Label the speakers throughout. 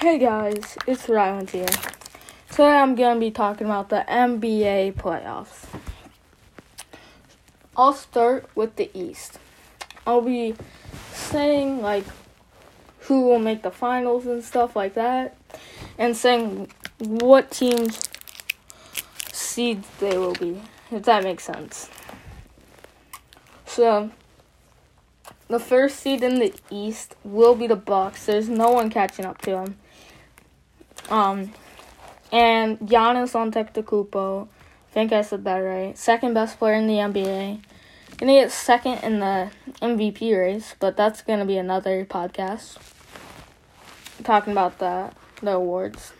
Speaker 1: Hey guys, it's Ryland here. Today I'm gonna be talking about the NBA playoffs. I'll start with the East. I'll be saying like who will make the finals and stuff like that, and saying what teams seeds they will be, if that makes sense. So the first seed in the East will be the Bucks. There's no one catching up to them. Um, and Giannis Antetokounmpo, I think I said that right. Second best player in the NBA. Gonna get second in the MVP race, but that's gonna be another podcast. Talking about the the awards.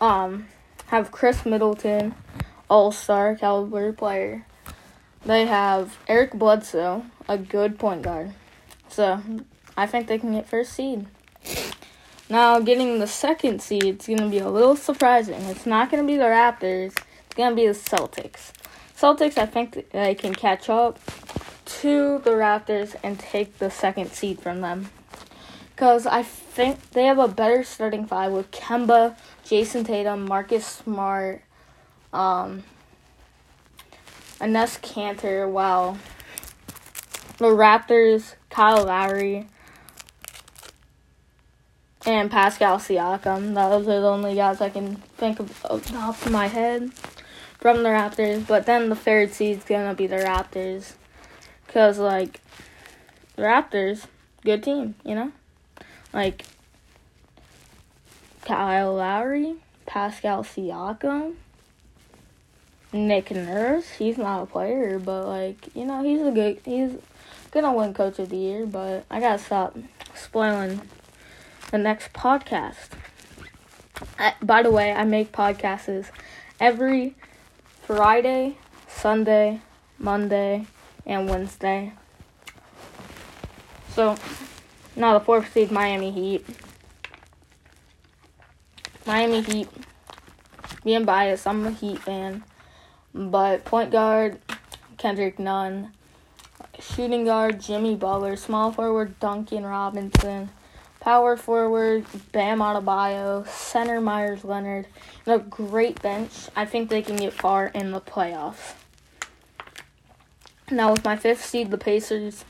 Speaker 1: Um, have Khris Middleton, All Star caliber player. They have Eric Bledsoe, a good point guard. So I think they can get first seed. Now, getting the second seed is going to be a little surprising. It's not going to be the Raptors, it's going to be the Celtics. Celtics, I think they can catch up to the Raptors and take the second seed from them. Because I think they have a better starting five with Kemba, Jayson Tatum, Marcus Smart, um, Enes Kanter, wow. The Raptors, Kyle Lowry, and Pascal Siakam. Those are the only guys I can think of off of my head from the Raptors. But then the third seed's gonna be the Raptors, cause like the Raptors, good team, you know, like Kyle Lowry, Pascal Siakam. Nick Nurse, he's not a player, but like you know, he's a good. He's gonna win Coach of the Year, but I gotta stop spoiling the next podcast. I, by the way, I make podcasts every Friday, Sunday, Monday, and Wednesday. So now the fourth seed, Miami Heat. Miami Heat. Being biased, I'm a Heat fan. But point guard, Kendrick Nunn. Shooting guard, Jimmy Butler. Small forward, Duncan Robinson. Power forward, Bam Adebayo. Center, Meyers Leonard. And a great bench. I think they can get far in the playoffs. Now with my fifth seed, the Pacers.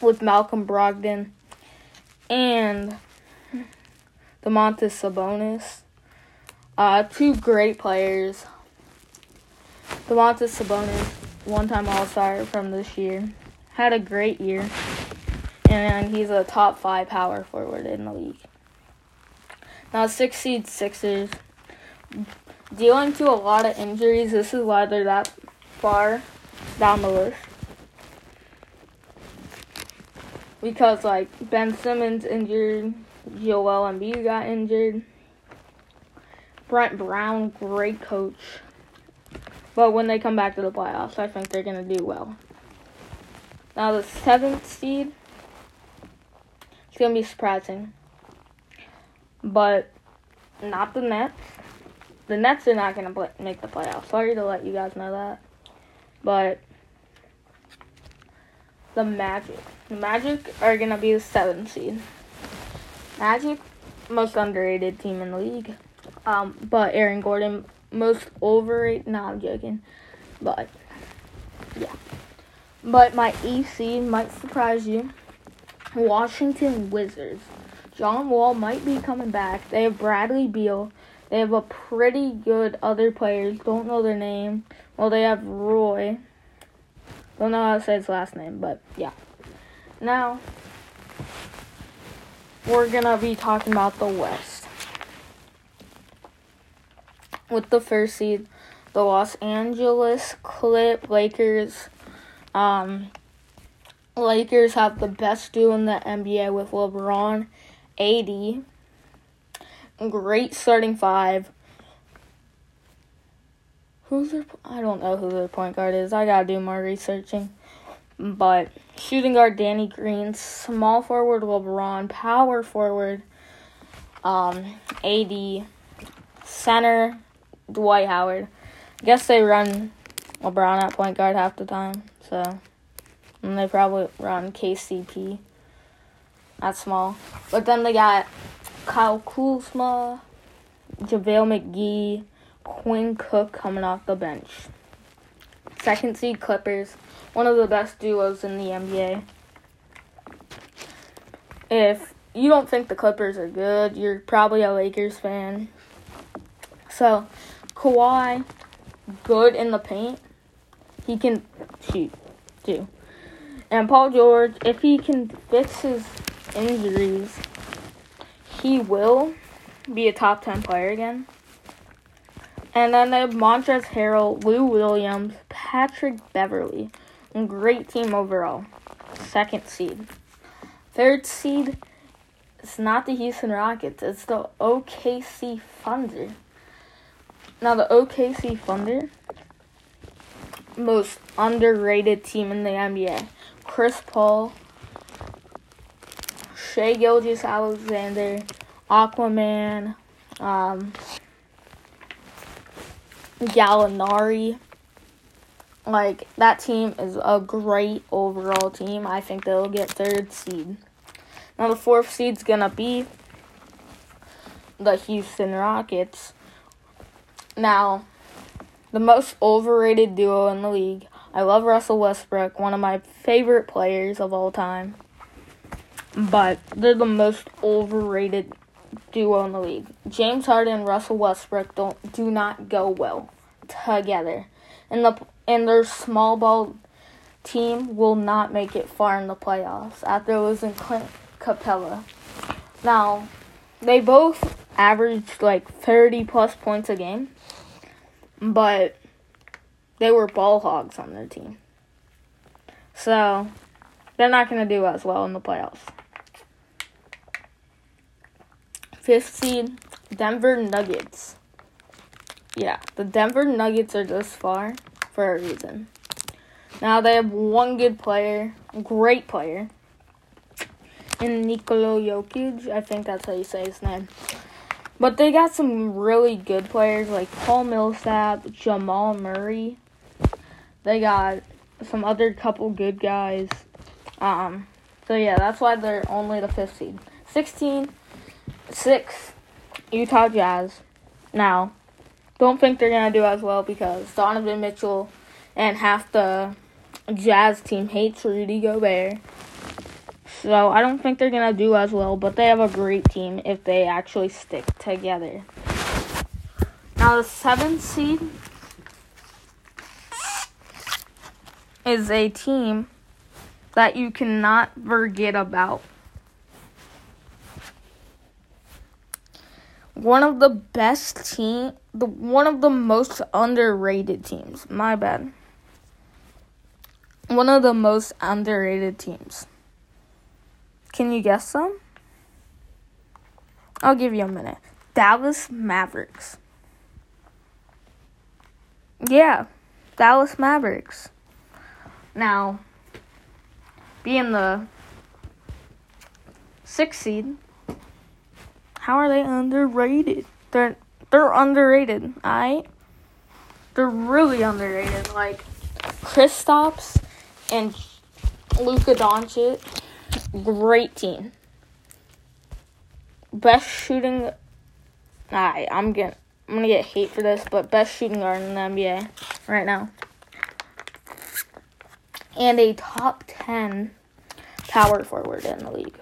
Speaker 1: With Malcolm Brogdon. And Domantas Sabonis. Uh, two great players. Domantas Sabonis, one-time All-Star from this year, had a great year, and he's a top five power forward in the league. Now, six seed Sixers, dealing to a lot of injuries. This is why they're that far down the list. Because like Ben Simmons injured, Joel Embiid got injured. Brett Brown, great coach. But when they come back to the playoffs, I think they're going to do well. Now, the seventh seed, it's to be surprising. But not the Nets. The Nets are not going to make the playoffs. Sorry to let you guys know that. But the Magic. The Magic are to be the seventh seed. Magic, most underrated team in the league. Um, but Aaron Gordon, most overrated. No, I'm joking. But yeah. But my EC might surprise you. Washington Wizards. John Wall might be coming back. They have Bradley Beal. They have a pretty good other players. Don't know their name. Well, they have Roy. Don't know how to say his last name, but yeah. Now, we're gonna be talking about the West with the first seed, the Los Angeles Clip Lakers. Um, Lakers have the best duo in the NBA with LeBron, AD. Great starting five. Who's their? I don't know who their point guard is. I gotta do more researching. But shooting guard Danny Green, small forward LeBron, power forward um, AD, center Dwight Howard. I guess they run LeBron at point guard half the time, so and they probably run KCP at small. But then they got Kyle Kuzma, JaVale McGee, Quinn Cook coming off the bench. Second seed Clippers, one of the best duos in the NBA. If you don't think the Clippers are good, you're probably a Lakers fan. So, Kawhi, good in the paint. He can shoot, too. And Paul George, if he can fix his injuries, he will be a top 10 player again. And then they have Montrezl Harrell, Lou Williams, Patrick Beverley. Great team overall. Second seed. Third seed, it's not the Houston Rockets, it's the OKC Thunder. Now, the OKC Thunder, most underrated team in the NBA. Chris Paul, Shai Gilgeous-Alexander, Aquaman, um, Gallinari. Like, that team is a great overall team. I think they'll get third seed. Now, the fourth seed's to be the Houston Rockets. Now, the most overrated duo in the league. I love Russell Westbrook, one of my favorite players of all time. But they're the most overrated duo in the league. James Harden and Russell Westbrook don't do not go well together. And the and their small ball team will not make it far in the playoffs after losing Clint Capela. Now, they both averaged like 30 plus points a game, but they were ball hogs on their team. So, they're not going to do as well in the playoffs. Fifth seed, Denver Nuggets. Yeah, the Denver Nuggets are this far for a reason. Now they have one good player, great player, in Nikola Jokic. I think that's how you say his name. But they got some really good players like Paul Millsap, Jamal Murray. They got some other couple good guys. Um, so yeah, that's why they're only the fifth seed. 16, 6, Utah Jazz. Now, don't think they're gonna do as well because Donovan Mitchell and half the Jazz team hates Rudy Gobert. So I don't think they're gonna do as well, but they have a great team if they actually stick together. Now the seventh seed is a team that you cannot forget about. One of the best team, the one of the most underrated teams. My bad. One of the most underrated teams. Can you guess some? I'll give you a minute. Dallas Mavericks. Yeah, Dallas Mavericks. Now, being the sixth seed, how are they underrated? They're they're underrated, alright? They're really underrated. Like Kristaps and Luka Doncic, great team. Best shooting. Alright, I'm gonna I'm gonna get hate for this, but best shooting guard in the NBA right now and a top 10 power forward in the league.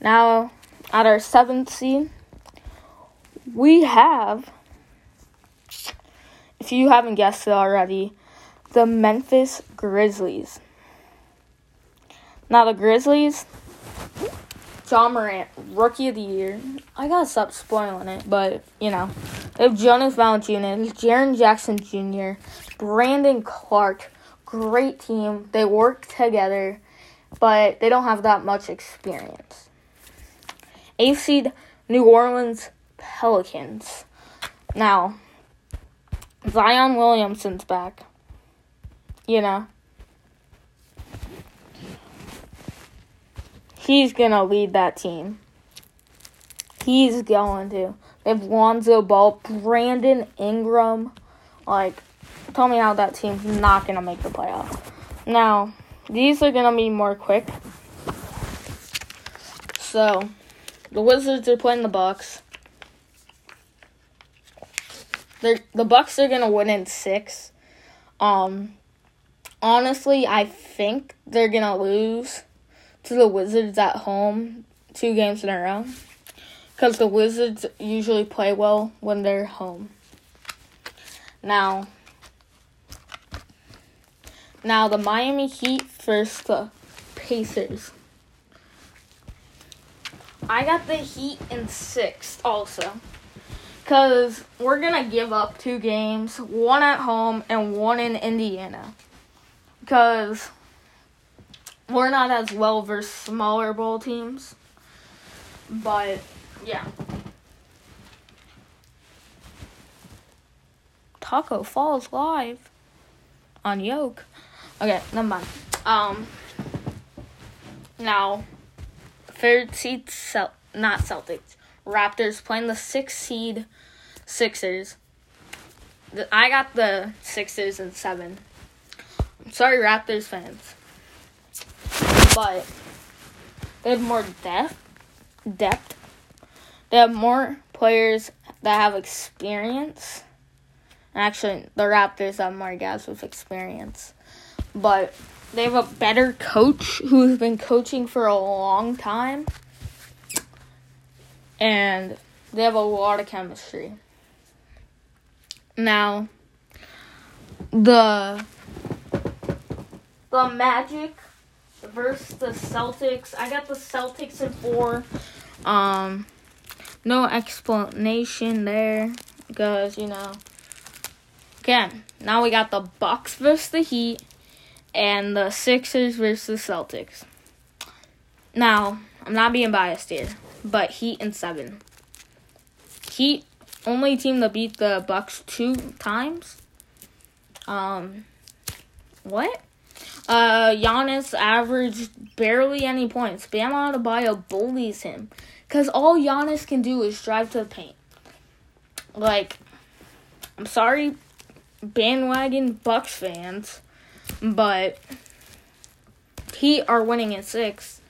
Speaker 1: Now, at our seventh seed, we have, if you haven't guessed it already, the Memphis Grizzlies. Now, the Grizzlies, Ja Morant, rookie of the year. I gotta stop spoiling it, but you know, they have Jonas Valanciunas, Jaren Jackson Jr., Brandon Clarke, great team. They work together, but they don't have that much experience. Eighth seed New Orleans Pelicans. Now, Zion Williamson's back. You know. He's gonna lead that team. He's going to. They have Lonzo Ball, Brandon Ingram, like tell me how that team's not gonna make the playoffs. Now, these are gonna be more quick. So, the Wizards are playing the Bucks. They're, the Bucks are gonna win in six. Um, honestly, I think they're gonna lose to the Wizards at home two games in a row. Because the Wizards usually play well when they're home. Now, now the Miami Heat versus the Pacers. I got the Heat in sixth also. Because we're going to give up two games, one at home and one in Indiana. Because we're not as well versus smaller bowl teams. But yeah. Tacko Falls live on Yoke. Okay, never mind. Um, now, third seed, Cel- not Celtics. Raptors playing the sixth seed Sixers. The, I got the Sixers in seven. I'm sorry, Raptors fans, but they have more depth. Depth. They have more players that have experience. Actually, the Raptors have more guys with experience, but they have a better coach who's been coaching for a long time, and they have a lot of chemistry. Now, the the Magic versus the Celtics. I got the Celtics in four. Um, no explanation there because you know. Again, now we got the Bucks versus the Heat and the Sixers versus Celtics. Now, I'm not being biased here, but Heat and seven. Heat only team to beat the Bucks two times. Um, what? Uh, Giannis averaged barely any points. Bam Adebayo bullies him because all Giannis can do is drive to the paint. Like, I'm sorry, bandwagon Bucks fans, but Heat are winning in six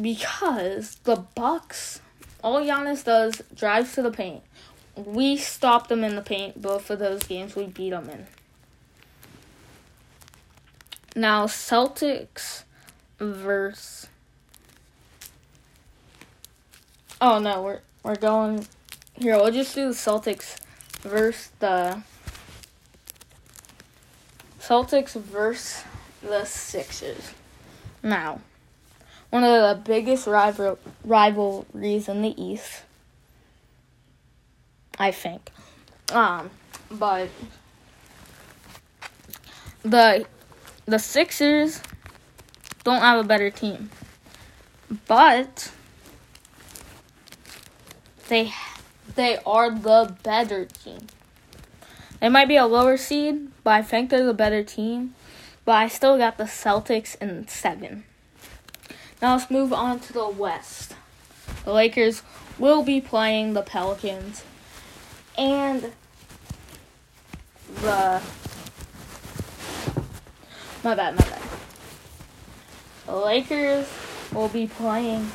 Speaker 1: because the Bucks, all Giannis does drives to the paint. We stopped them in the paint both of those games. We beat them in. Now Celtics versus. Oh no, we're we're going here. We'll just do the Celtics versus the Celtics versus the Sixers. Now, one of the biggest rival rivalries in the East, I think. Um, but the the Sixers don't have a better team, but they they are the better team. They might be a lower seed, but I think they're the better team. But I still got the Celtics in seven. Now let's move on to the West. The Lakers will be playing the Pelicans, and the my bad, my bad. The Lakers will be playing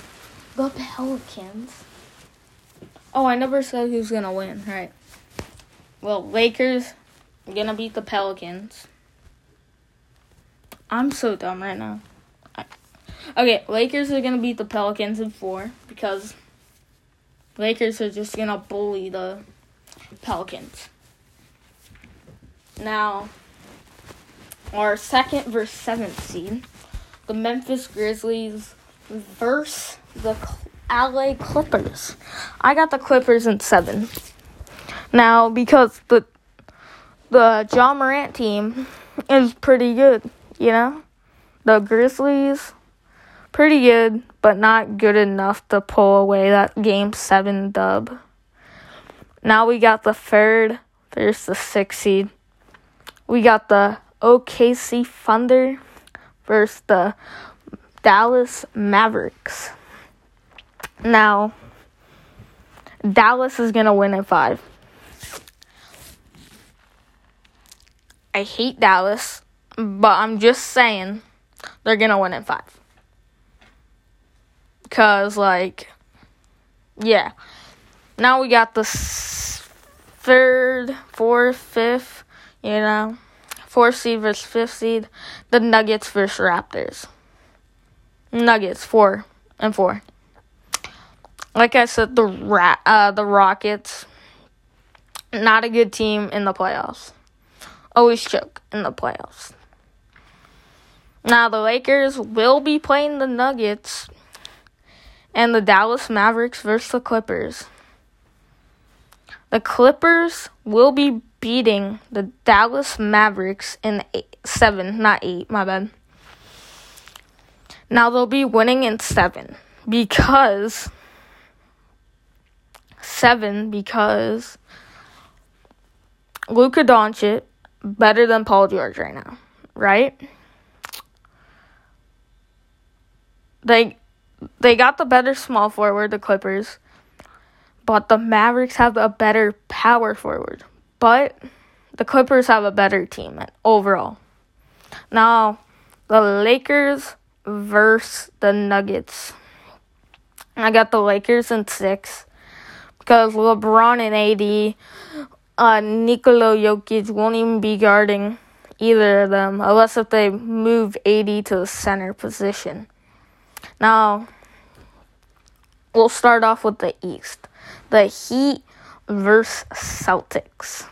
Speaker 1: the Pelicans. Oh, I never said who's gonna win. Right. Well, Lakers gonna beat the Pelicans. I'm so dumb right now. I, okay, Lakers are gonna beat the Pelicans in four because Lakers are just gonna bully the Pelicans. Now, our second versus seventh seed, the Memphis Grizzlies versus the LA Clippers. I got the Clippers in seven. Now, because the the John Morant team is pretty good, you know? The Grizzlies, pretty good, but not good enough to pull away that game seven dub. Now we got the third versus the sixth seed. We got the OKC Thunder versus the Dallas Mavericks. Now, Dallas is going to win in five. I hate Dallas, but I'm just saying they're going to win in five. Cause like, yeah. Now we got the third, fourth, fifth. You know, fourth seed versus fifth seed. The Nuggets versus Raptors. Nuggets four and four. Like I said, the rat, uh, the Rockets, not a good team in the playoffs. Always choke in the playoffs. Now the Lakers will be playing the Nuggets and the Dallas Mavericks versus the Clippers. The Clippers will be beating the Dallas Mavericks in eight, seven, not eight, my bad. Now they'll be winning in seven because seven because Luka Doncic better than Paul George right now, right? They they got the better small forward, the Clippers, but the Mavericks have a better power forward. But the Clippers have a better team overall. Now, the Lakers versus the Nuggets. I got the Lakers in six because LeBron and AD, uh, Nikola Jokic won't even be guarding either of them unless if they move AD to the center position. Now, we'll start off with the East. The Heat versus Celtics.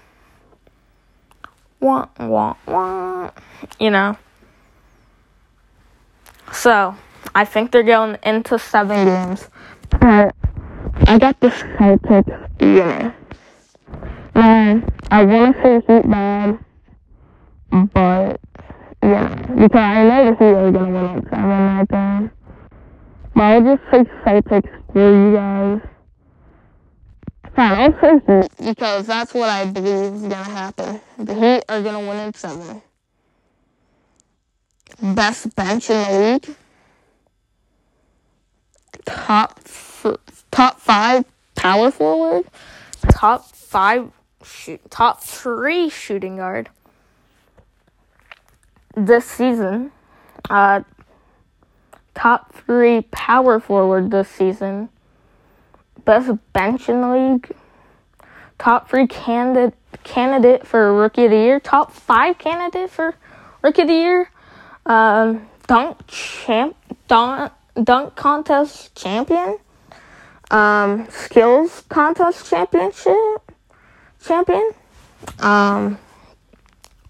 Speaker 1: Wah, wah, wah. You know. So, I think they're going into seven games. But I got the Celtics winning. And I want to say Heat bad, but yeah, because I know the Heat are going to win at seven right there. But I'll just say Celtics for you guys. Fine, I'll say Heat because that's what I believe is going to happen. The Heat are going to win in seven. Best bench in the league. Top f- top five power forward. Top five shoot. Top three shooting guard. This season, uh, top three power forward this season. Best bench in the league. Top three candidate candidate for rookie of the year. Top five candidate for rookie of the year. Um, dunk champ dunk dunk contest champion. Um, skills contest championship champion. Um,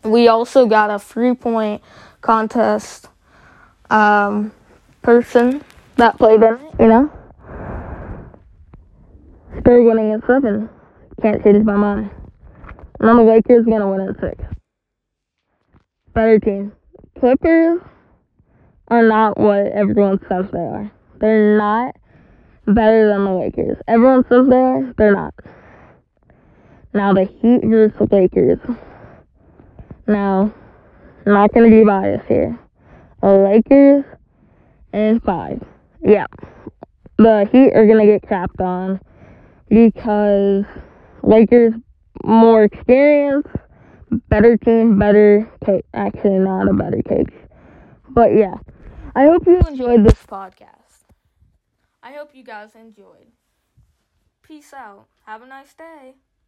Speaker 1: we also got a three point contest um person that played in it, you know. They're winning in seven. Can't change my mind. And then the Lakers gonna win in six. Better team. Clippers are not what everyone says they are. They're not better than the Lakers. Everyone says they are, they're not. Now the Heat versus the Lakers. Now, I'm not gonna be biased here. The Lakers and five. Yeah. The Heat are gonna get capped on because Lakers more experience, better team, better coach. Actually, not a better coach. But yeah. I hope you enjoyed this podcast. I hope you guys enjoyed. Peace out. Have a nice day.